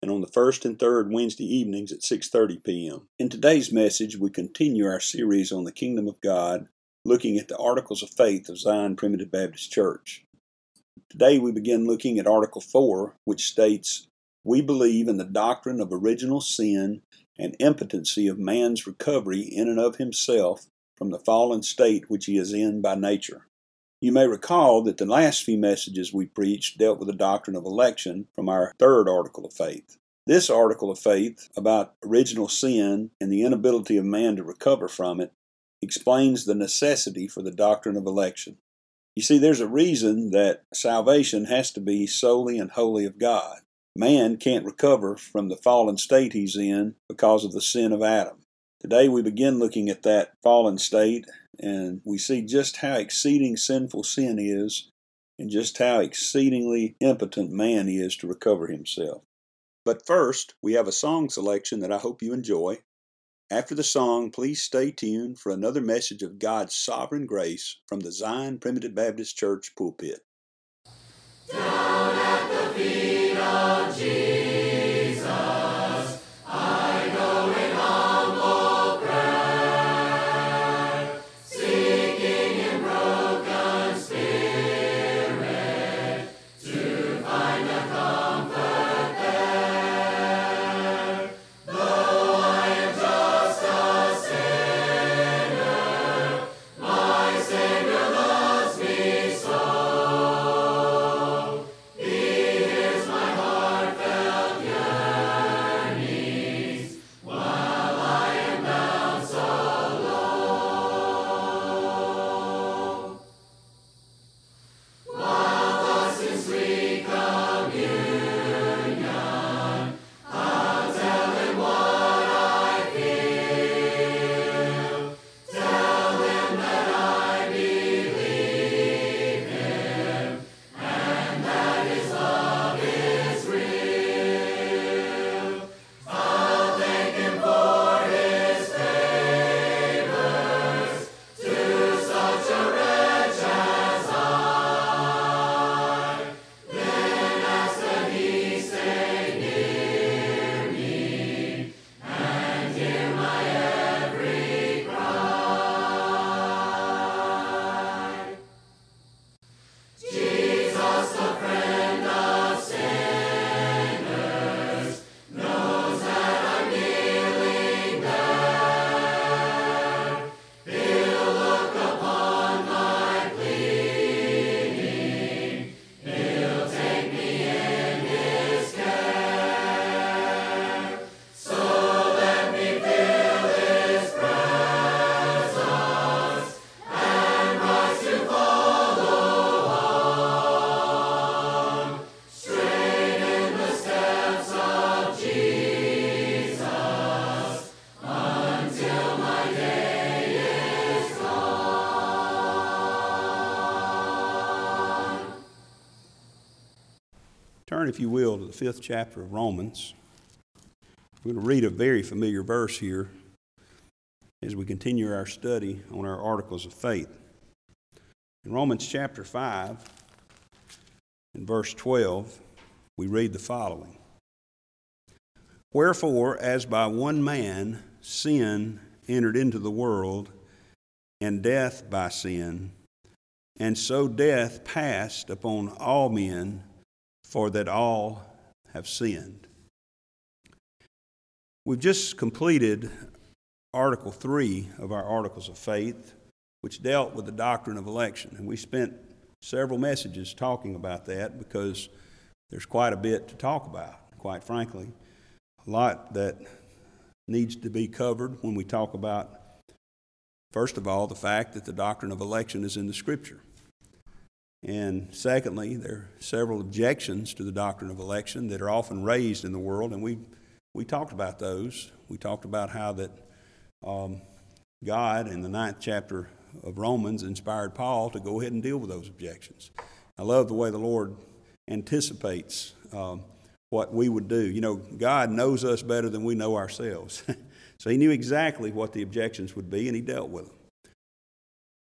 and on the first and third Wednesday evenings at 6:30 p.m. In today's message, we continue our series on the kingdom of God, looking at the articles of faith of Zion Primitive Baptist Church. Today we begin looking at article 4, which states, "We believe in the doctrine of original sin and impotency of man's recovery in and of himself from the fallen state which he is in by nature." You may recall that the last few messages we preached dealt with the doctrine of election from our third article of faith. This article of faith about original sin and the inability of man to recover from it explains the necessity for the doctrine of election. You see, there's a reason that salvation has to be solely and wholly of God. Man can't recover from the fallen state he's in because of the sin of Adam. Today we begin looking at that fallen state and we see just how exceeding sinful sin is and just how exceedingly impotent man is to recover himself. But first, we have a song selection that I hope you enjoy. After the song, please stay tuned for another message of God's sovereign grace from the Zion Primitive Baptist Church pulpit. Down at the feet of Jesus. Turn, if you will, to the fifth chapter of Romans. We're going to read a very familiar verse here as we continue our study on our articles of faith. In Romans chapter 5, in verse 12, we read the following Wherefore, as by one man sin entered into the world, and death by sin, and so death passed upon all men for that all have sinned. We've just completed Article 3 of our Articles of Faith, which dealt with the doctrine of election. And we spent several messages talking about that because there's quite a bit to talk about, quite frankly. A lot that needs to be covered when we talk about, first of all, the fact that the doctrine of election is in the Scripture. And secondly, there are several objections to the doctrine of election that are often raised in the world, and we, we talked about those. We talked about how that um, God, in the ninth chapter of Romans, inspired Paul to go ahead and deal with those objections. I love the way the Lord anticipates um, what we would do. You know, God knows us better than we know ourselves. so He knew exactly what the objections would be, and He dealt with them.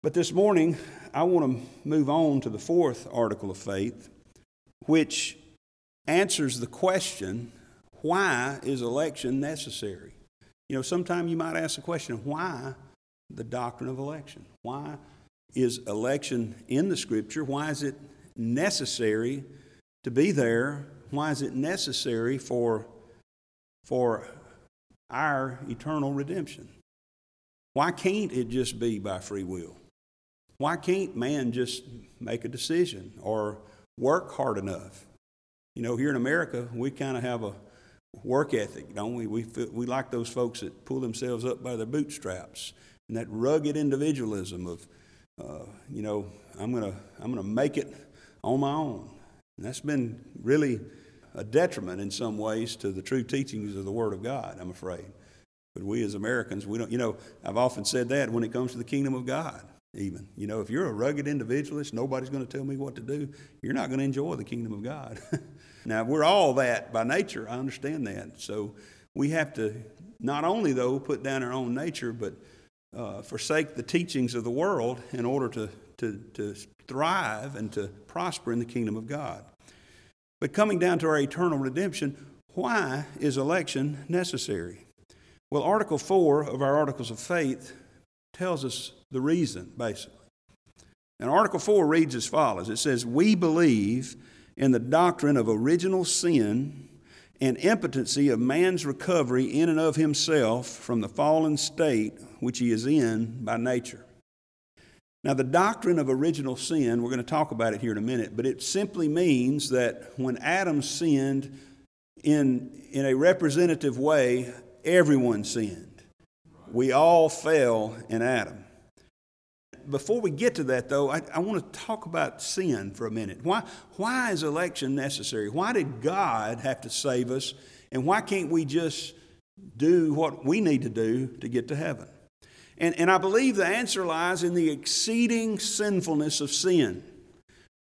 But this morning, I want to move on to the fourth article of faith, which answers the question why is election necessary? You know, sometimes you might ask the question why the doctrine of election? Why is election in the scripture? Why is it necessary to be there? Why is it necessary for, for our eternal redemption? Why can't it just be by free will? Why can't man just make a decision or work hard enough? You know, here in America, we kind of have a work ethic, don't we? We, we like those folks that pull themselves up by their bootstraps and that rugged individualism of, uh, you know, I'm going to I'm to make it on my own. And that's been really a detriment in some ways to the true teachings of the Word of God, I'm afraid. But we as Americans, we don't, you know, I've often said that when it comes to the kingdom of God even. You know, if you're a rugged individualist, nobody's going to tell me what to do, you're not going to enjoy the kingdom of God. now, we're all that by nature, I understand that. So we have to not only, though, put down our own nature, but uh, forsake the teachings of the world in order to, to, to thrive and to prosper in the kingdom of God. But coming down to our eternal redemption, why is election necessary? Well, Article 4 of our Articles of Faith tells us the reason, basically. And Article 4 reads as follows It says, We believe in the doctrine of original sin and impotency of man's recovery in and of himself from the fallen state which he is in by nature. Now, the doctrine of original sin, we're going to talk about it here in a minute, but it simply means that when Adam sinned in, in a representative way, everyone sinned. We all fell in Adam before we get to that, though, I, I want to talk about sin for a minute. Why, why is election necessary? Why did God have to save us? And why can't we just do what we need to do to get to heaven? And, and I believe the answer lies in the exceeding sinfulness of sin.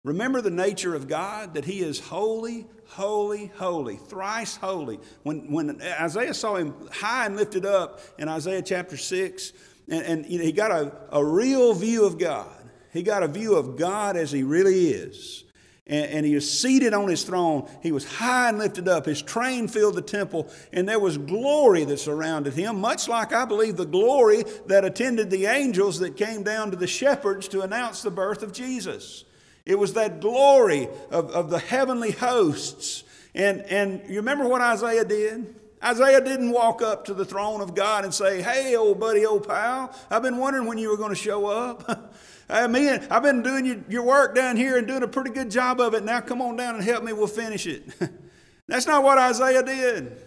Remember the nature of God, that He is holy, holy, holy, thrice holy. When, when Isaiah saw Him high and lifted up in Isaiah chapter 6, and, and you know, he got a, a real view of God. He got a view of God as he really is. And, and he was seated on his throne. He was high and lifted up. His train filled the temple, and there was glory that surrounded him, much like I believe the glory that attended the angels that came down to the shepherds to announce the birth of Jesus. It was that glory of, of the heavenly hosts. And, and you remember what Isaiah did? Isaiah didn't walk up to the throne of God and say, Hey, old buddy, old pal, I've been wondering when you were going to show up. I mean, I've been doing your, your work down here and doing a pretty good job of it. Now come on down and help me, we'll finish it. That's not what Isaiah did.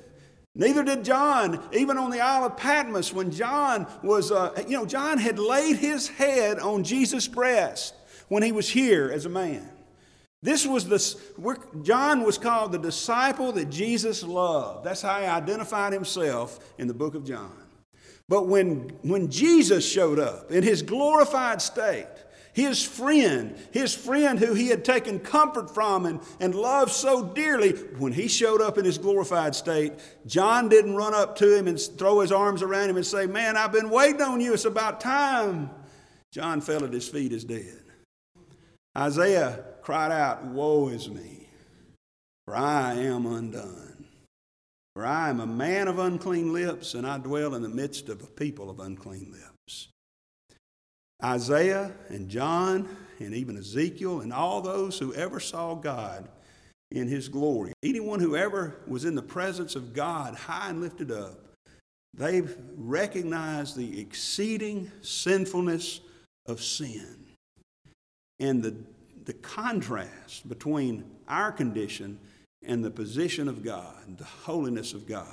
Neither did John, even on the Isle of Patmos, when John was, uh, you know, John had laid his head on Jesus' breast when he was here as a man. This was the, John was called the disciple that Jesus loved. That's how he identified himself in the book of John. But when, when Jesus showed up in his glorified state, his friend, his friend who he had taken comfort from and, and loved so dearly, when he showed up in his glorified state, John didn't run up to him and throw his arms around him and say, Man, I've been waiting on you. It's about time. John fell at his feet as dead. Isaiah cried out, Woe is me, for I am undone. For I am a man of unclean lips, and I dwell in the midst of a people of unclean lips. Isaiah and John and even Ezekiel and all those who ever saw God in his glory, anyone who ever was in the presence of God high and lifted up, they recognized the exceeding sinfulness of sin and the the contrast between our condition and the position of God, the holiness of God.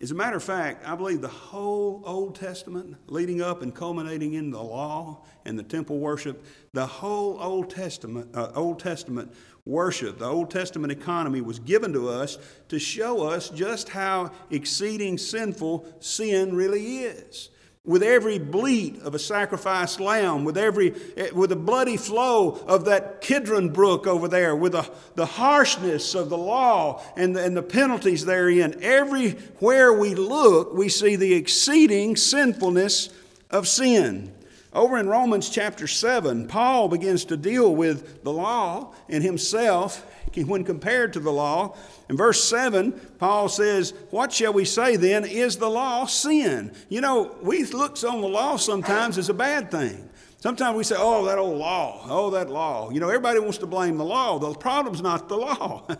As a matter of fact, I believe the whole Old Testament, leading up and culminating in the law and the temple worship, the whole Old Testament, uh, Old Testament worship, the Old Testament economy was given to us to show us just how exceeding sinful sin really is with every bleat of a sacrificed lamb, with every eh, with the bloody flow of that Kidron brook over there, with the, the harshness of the law and the, and the penalties therein. Everywhere we look, we see the exceeding sinfulness of sin. Over in Romans chapter 7, Paul begins to deal with the law and himself when compared to the law. In verse 7, Paul says, What shall we say then? Is the law sin? You know, we look on the law sometimes as a bad thing. Sometimes we say, Oh, that old law. Oh, that law. You know, everybody wants to blame the law. The problem's not the law.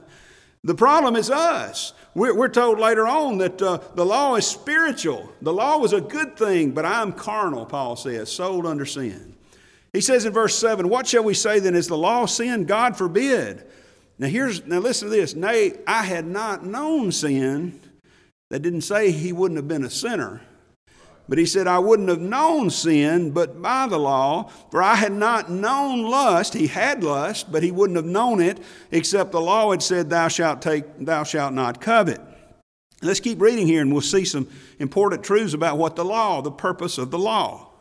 The problem is us. We're, we're told later on that uh, the law is spiritual. The law was a good thing, but I'm carnal, Paul says, sold under sin. He says in verse 7, What shall we say then? Is the law sin? God forbid. Now here's now listen to this. Nay, I had not known sin. That didn't say he wouldn't have been a sinner. But he said, I wouldn't have known sin but by the law, for I had not known lust. He had lust, but he wouldn't have known it, except the law had said, Thou shalt take, thou shalt not covet. Let's keep reading here and we'll see some important truths about what the law, the purpose of the law.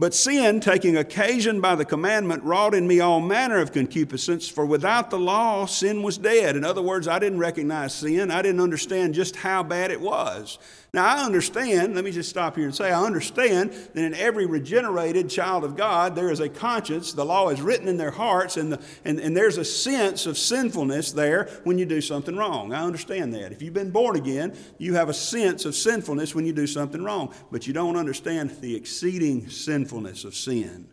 But sin, taking occasion by the commandment, wrought in me all manner of concupiscence, for without the law, sin was dead. In other words, I didn't recognize sin. I didn't understand just how bad it was. Now, I understand, let me just stop here and say, I understand that in every regenerated child of God, there is a conscience. The law is written in their hearts, and, the, and, and there's a sense of sinfulness there when you do something wrong. I understand that. If you've been born again, you have a sense of sinfulness when you do something wrong, but you don't understand the exceeding sinfulness of sin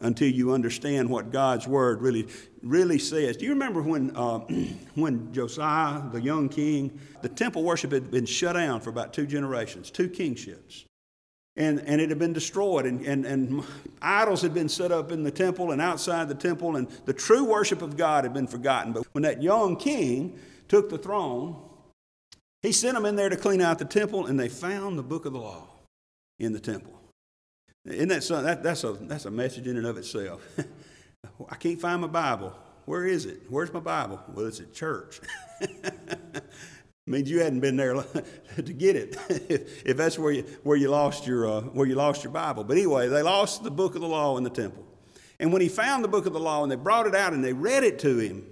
until you understand what God's word really, really says. Do you remember when, uh, when Josiah, the young king, the temple worship had been shut down for about two generations, two kingships? And, and it had been destroyed, and, and, and idols had been set up in the temple and outside the temple, and the true worship of God had been forgotten. But when that young king took the throne, he sent them in there to clean out the temple, and they found the book of the law in the temple. Isn't that, something? that that's, a, that's a message in and of itself. I can't find my Bible. Where is it? Where's my Bible? Well, it's at church. means you hadn't been there to get it if, if that's where you, where you lost your uh, where you lost your Bible. But anyway, they lost the book of the law in the temple. And when he found the book of the law and they brought it out and they read it to him,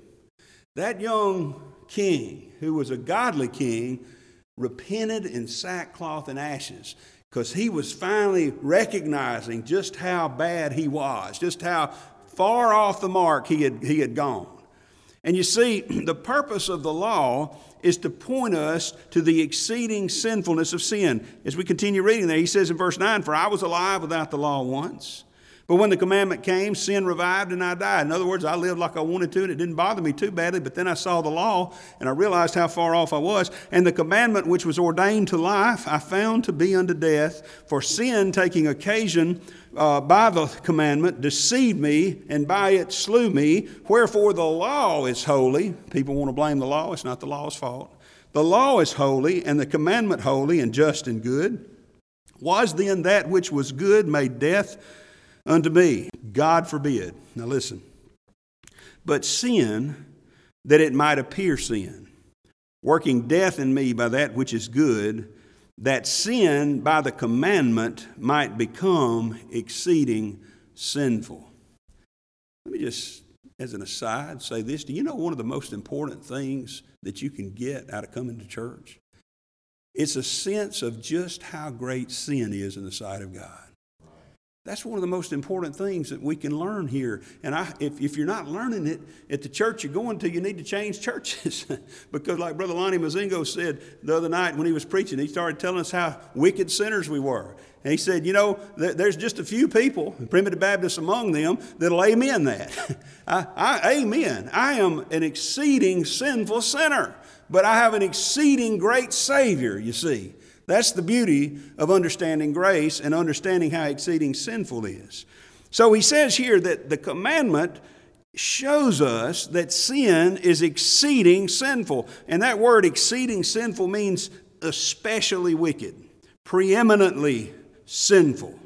that young king, who was a godly king, repented in sackcloth and ashes because he was finally recognizing just how bad he was, just how far off the mark he had, he had gone. And you see, the purpose of the law is to point us to the exceeding sinfulness of sin. As we continue reading there, he says in verse 9, For I was alive without the law once but when the commandment came, sin revived and I died. In other words, I lived like I wanted to and it didn't bother me too badly. But then I saw the law and I realized how far off I was. And the commandment which was ordained to life, I found to be unto death. For sin, taking occasion uh, by the commandment, deceived me and by it slew me. Wherefore the law is holy. People want to blame the law, it's not the law's fault. The law is holy and the commandment holy and just and good. Was then that which was good made death? Unto me. God forbid. Now listen. But sin, that it might appear sin, working death in me by that which is good, that sin by the commandment might become exceeding sinful. Let me just, as an aside, say this. Do you know one of the most important things that you can get out of coming to church? It's a sense of just how great sin is in the sight of God. That's one of the most important things that we can learn here. And I, if, if you're not learning it at the church you're going to, you need to change churches. because, like Brother Lonnie Mazingo said the other night when he was preaching, he started telling us how wicked sinners we were. And he said, You know, there's just a few people, primitive Baptists among them, that'll amen that. I, I, amen. I am an exceeding sinful sinner, but I have an exceeding great Savior, you see. That's the beauty of understanding grace and understanding how exceeding sinful is. So he says here that the commandment shows us that sin is exceeding sinful. And that word exceeding sinful means especially wicked, preeminently sinful.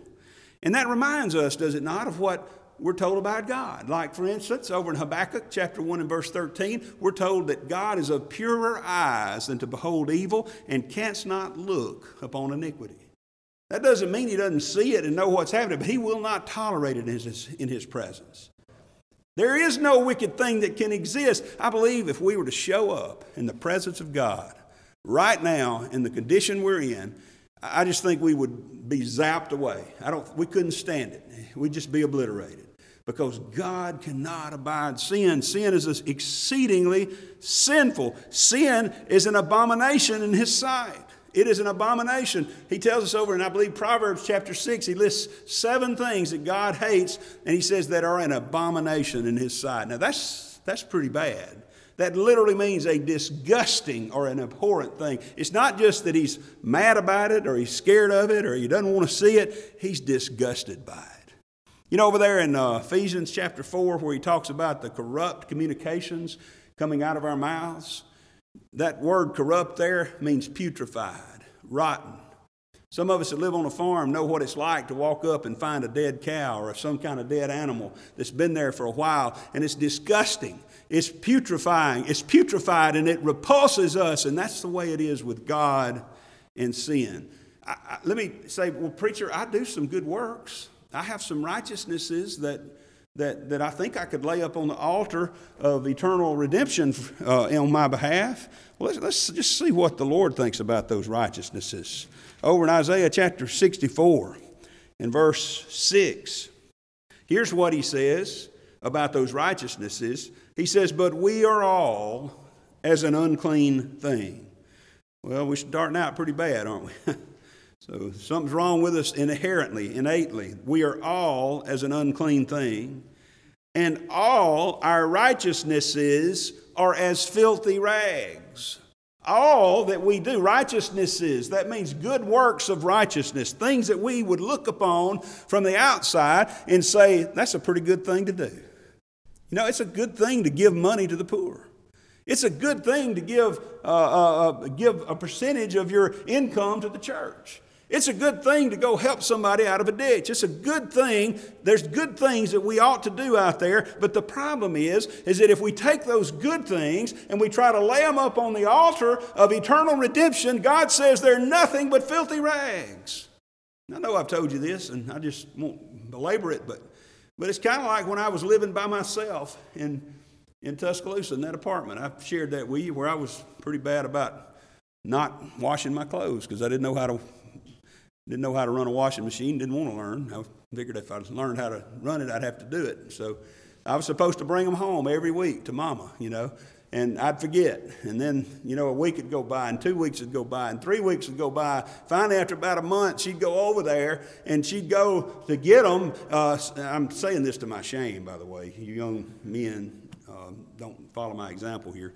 And that reminds us, does it not, of what we're told about God. Like, for instance, over in Habakkuk chapter 1 and verse 13, we're told that God is of purer eyes than to behold evil and canst not look upon iniquity. That doesn't mean he doesn't see it and know what's happening, but he will not tolerate it in his, in his presence. There is no wicked thing that can exist. I believe if we were to show up in the presence of God right now in the condition we're in, I just think we would be zapped away. I don't, we couldn't stand it. We'd just be obliterated because God cannot abide sin. Sin is exceedingly sinful. Sin is an abomination in His sight. It is an abomination. He tells us over in, I believe, Proverbs chapter 6, he lists seven things that God hates, and he says that are an abomination in his sight. Now, that's, that's pretty bad. That literally means a disgusting or an abhorrent thing. It's not just that he's mad about it or he's scared of it or he doesn't want to see it, he's disgusted by it. You know, over there in uh, Ephesians chapter 4, where he talks about the corrupt communications coming out of our mouths, that word corrupt there means putrefied, rotten. Some of us that live on a farm know what it's like to walk up and find a dead cow or some kind of dead animal that's been there for a while, and it's disgusting. It's putrefying. It's putrefied, and it repulses us, and that's the way it is with God and sin. I, I, let me say, well, preacher, I do some good works. I have some righteousnesses that that, that I think I could lay up on the altar of eternal redemption uh, on my behalf. Let's, let's just see what the Lord thinks about those righteousnesses. Over in Isaiah chapter 64, in verse 6, here's what he says about those righteousnesses. He says, But we are all as an unclean thing. Well, we're starting out pretty bad, aren't we? So something's wrong with us inherently, innately. We are all as an unclean thing, and all our righteousnesses are as filthy rags. All that we do, righteousnesses, that means good works of righteousness, things that we would look upon from the outside and say, that's a pretty good thing to do. You know, it's a good thing to give money to the poor. It's a good thing to give, uh, uh, uh give a percentage of your income to the church. It's a good thing to go help somebody out of a ditch. It's a good thing. There's good things that we ought to do out there, but the problem is is that if we take those good things and we try to lay them up on the altar of eternal redemption, God says they're nothing but filthy rags. I know I've told you this and I just won't belabor it, but but it's kind of like when I was living by myself in in Tuscaloosa in that apartment. I've shared that with you where I was pretty bad about not washing my clothes because I didn't know how to didn't know how to run a washing machine, didn't want to learn. I figured if I learned how to run it, I'd have to do it. So I was supposed to bring them home every week to mama, you know, and I'd forget. And then, you know, a week would go by, and two weeks would go by, and three weeks would go by. Finally, after about a month, she'd go over there and she'd go to get them. Uh, I'm saying this to my shame, by the way. You young men uh, don't follow my example here.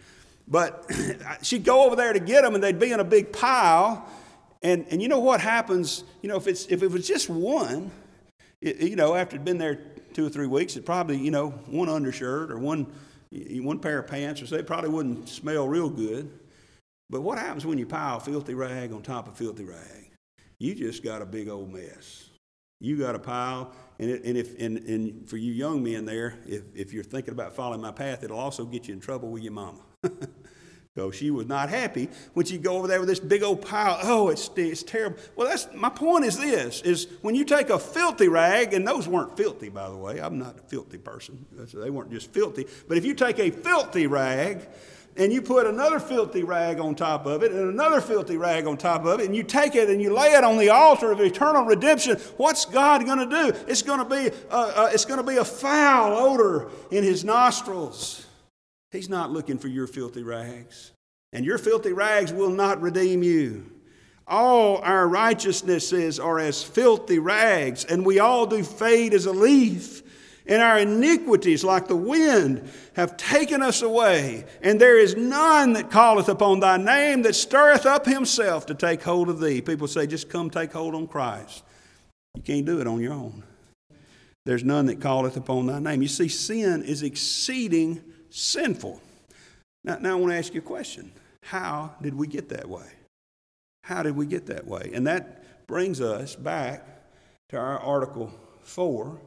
But she'd go over there to get them, and they'd be in a big pile and, and you know what happens? You know, if, it's, if it was just one, it, you know, after it'd been there two or three weeks, it probably, you know, one undershirt or one, one pair of pants or so, it probably wouldn't smell real good. But what happens when you pile filthy rag on top of filthy rag? You just got a big old mess. You got a pile, and, it, and if and, and for you young men there, if, if you're thinking about following my path, it'll also get you in trouble with your mama. So she was not happy when she'd go over there with this big old pile. Oh, it's, it's terrible. Well, that's my point is this is when you take a filthy rag, and those weren't filthy, by the way. I'm not a filthy person. They weren't just filthy. But if you take a filthy rag and you put another filthy rag on top of it and another filthy rag on top of it, and you take it and you lay it on the altar of eternal redemption, what's God going to do? It's going to be a, it's going to be a foul odor in his nostrils. He's not looking for your filthy rags. And your filthy rags will not redeem you. All our righteousnesses are as filthy rags, and we all do fade as a leaf. And our iniquities, like the wind, have taken us away. And there is none that calleth upon thy name that stirreth up himself to take hold of thee. People say, just come take hold on Christ. You can't do it on your own. there's none that calleth upon thy name. You see, sin is exceeding sinful. Now, now I want to ask you a question. How did we get that way? How did we get that way? And that brings us back to our Article 4,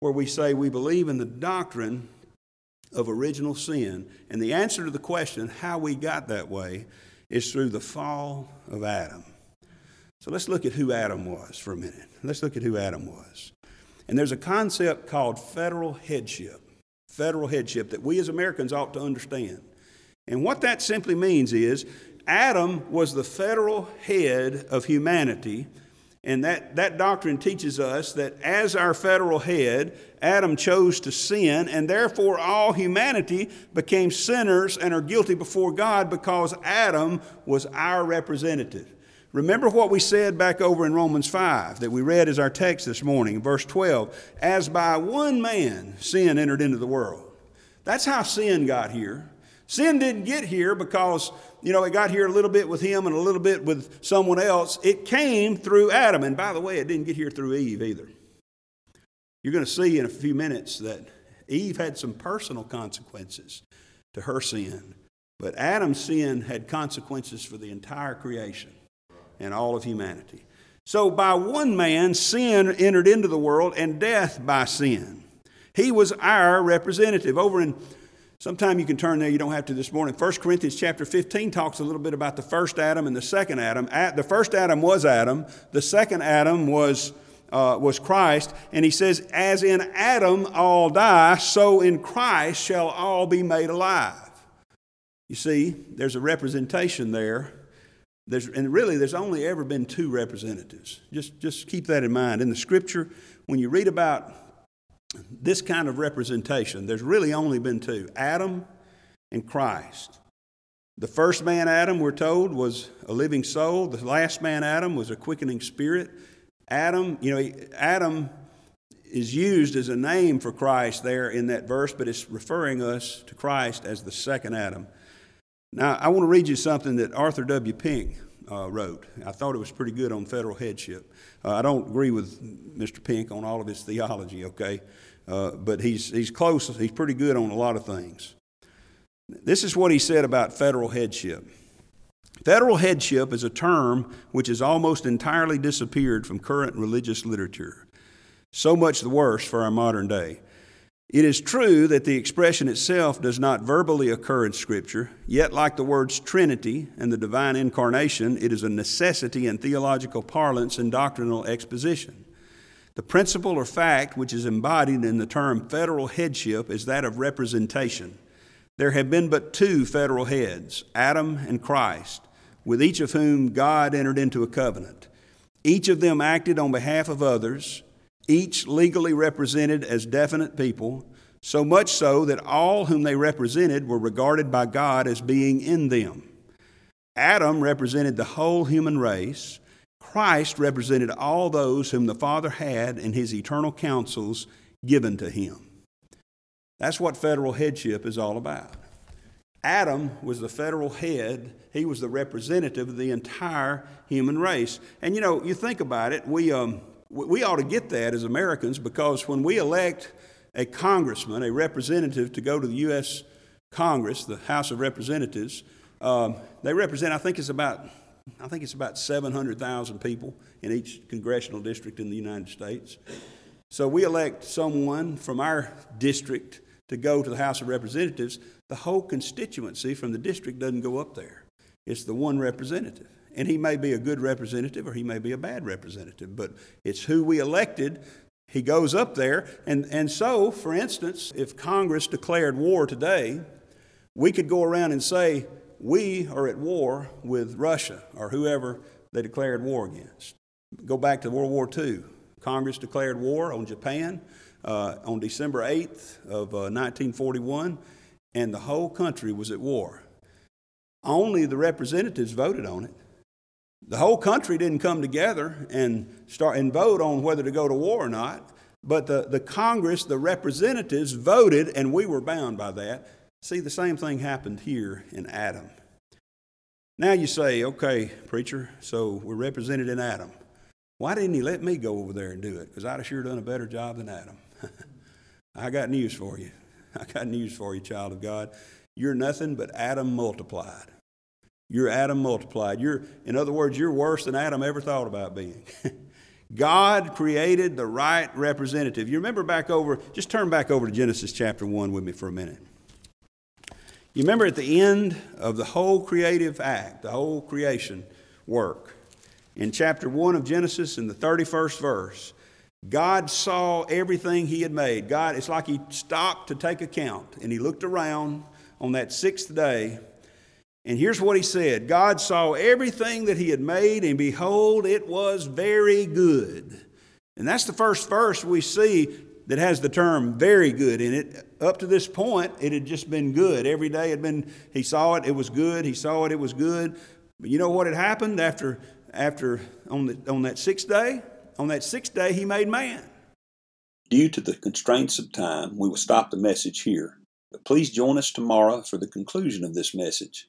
where we say we believe in the doctrine of original sin. And the answer to the question, how we got that way, is through the fall of Adam. So let's look at who Adam was for a minute. Let's look at who Adam was. And there's a concept called federal headship, federal headship that we as Americans ought to understand. And what that simply means is Adam was the federal head of humanity. And that, that doctrine teaches us that as our federal head, Adam chose to sin, and therefore all humanity became sinners and are guilty before God because Adam was our representative. Remember what we said back over in Romans 5 that we read as our text this morning, verse 12. As by one man sin entered into the world. That's how sin got here. Sin didn't get here because, you know, it got here a little bit with him and a little bit with someone else. It came through Adam. And by the way, it didn't get here through Eve either. You're going to see in a few minutes that Eve had some personal consequences to her sin, but Adam's sin had consequences for the entire creation and all of humanity. So, by one man, sin entered into the world, and death by sin. He was our representative. Over in, sometime you can turn there, you don't have to this morning. 1 Corinthians chapter 15 talks a little bit about the first Adam and the second Adam. The first Adam was Adam, the second Adam was, uh, was Christ. And he says, As in Adam all die, so in Christ shall all be made alive. You see, there's a representation there there's, and really, there's only ever been two representatives. Just, just keep that in mind. In the scripture, when you read about this kind of representation, there's really only been two Adam and Christ. The first man, Adam, we're told, was a living soul. The last man, Adam, was a quickening spirit. Adam, you know, Adam is used as a name for Christ there in that verse, but it's referring us to Christ as the second Adam. Now, I want to read you something that Arthur W. Pink uh, wrote. I thought it was pretty good on federal headship. Uh, I don't agree with Mr. Pink on all of his theology, okay? Uh, but he's, he's close, he's pretty good on a lot of things. This is what he said about federal headship. Federal headship is a term which has almost entirely disappeared from current religious literature. So much the worse for our modern day. It is true that the expression itself does not verbally occur in Scripture, yet, like the words Trinity and the divine incarnation, it is a necessity in theological parlance and doctrinal exposition. The principle or fact which is embodied in the term federal headship is that of representation. There have been but two federal heads, Adam and Christ, with each of whom God entered into a covenant. Each of them acted on behalf of others each legally represented as definite people, so much so that all whom they represented were regarded by God as being in them. Adam represented the whole human race. Christ represented all those whom the Father had in his eternal counsels given to him. That's what federal headship is all about. Adam was the federal head, he was the representative of the entire human race. And you know, you think about it, we, um, we ought to get that as Americans because when we elect a congressman, a representative to go to the U.S. Congress, the House of Representatives, um, they represent, I think it's about, I think it's about 700,000 people in each congressional district in the United States. So we elect someone from our district to go to the House of Representatives. The whole constituency from the district doesn't go up there. It's the one representative. And he may be a good representative or he may be a bad representative, but it's who we elected. He goes up there. And, and so, for instance, if Congress declared war today, we could go around and say, we are at war with Russia or whoever they declared war against. Go back to World War II. Congress declared war on Japan uh, on December 8th of uh, 1941, and the whole country was at war. Only the representatives voted on it. The whole country didn't come together and start and vote on whether to go to war or not, but the, the Congress, the representatives voted, and we were bound by that. See, the same thing happened here in Adam. Now you say, okay, preacher, so we're represented in Adam. Why didn't he let me go over there and do it? Because I'd have sure done a better job than Adam. I got news for you. I got news for you, child of God. You're nothing but Adam multiplied. You're Adam multiplied. You're, in other words, you're worse than Adam ever thought about being. God created the right representative. You remember back over, just turn back over to Genesis chapter 1 with me for a minute. You remember at the end of the whole creative act, the whole creation work, in chapter 1 of Genesis, in the 31st verse, God saw everything He had made. God, it's like He stopped to take account and He looked around on that sixth day. And here's what He said God saw everything that He had made, and behold, it was very good. And that's the first verse we see that has the term very good in it. Up to this point, it had just been good. Every day had been, he saw it, it was good. He saw it, it was good. But you know what had happened after, after on, the, on that sixth day? On that sixth day, he made man. Due to the constraints of time, we will stop the message here. But please join us tomorrow for the conclusion of this message.